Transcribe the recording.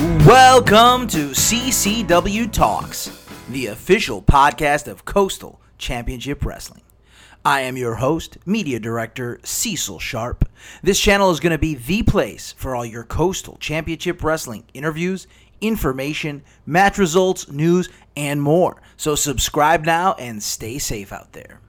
Welcome to CCW Talks, the official podcast of Coastal Championship Wrestling. I am your host, Media Director Cecil Sharp. This channel is going to be the place for all your Coastal Championship Wrestling interviews, information, match results, news, and more. So subscribe now and stay safe out there.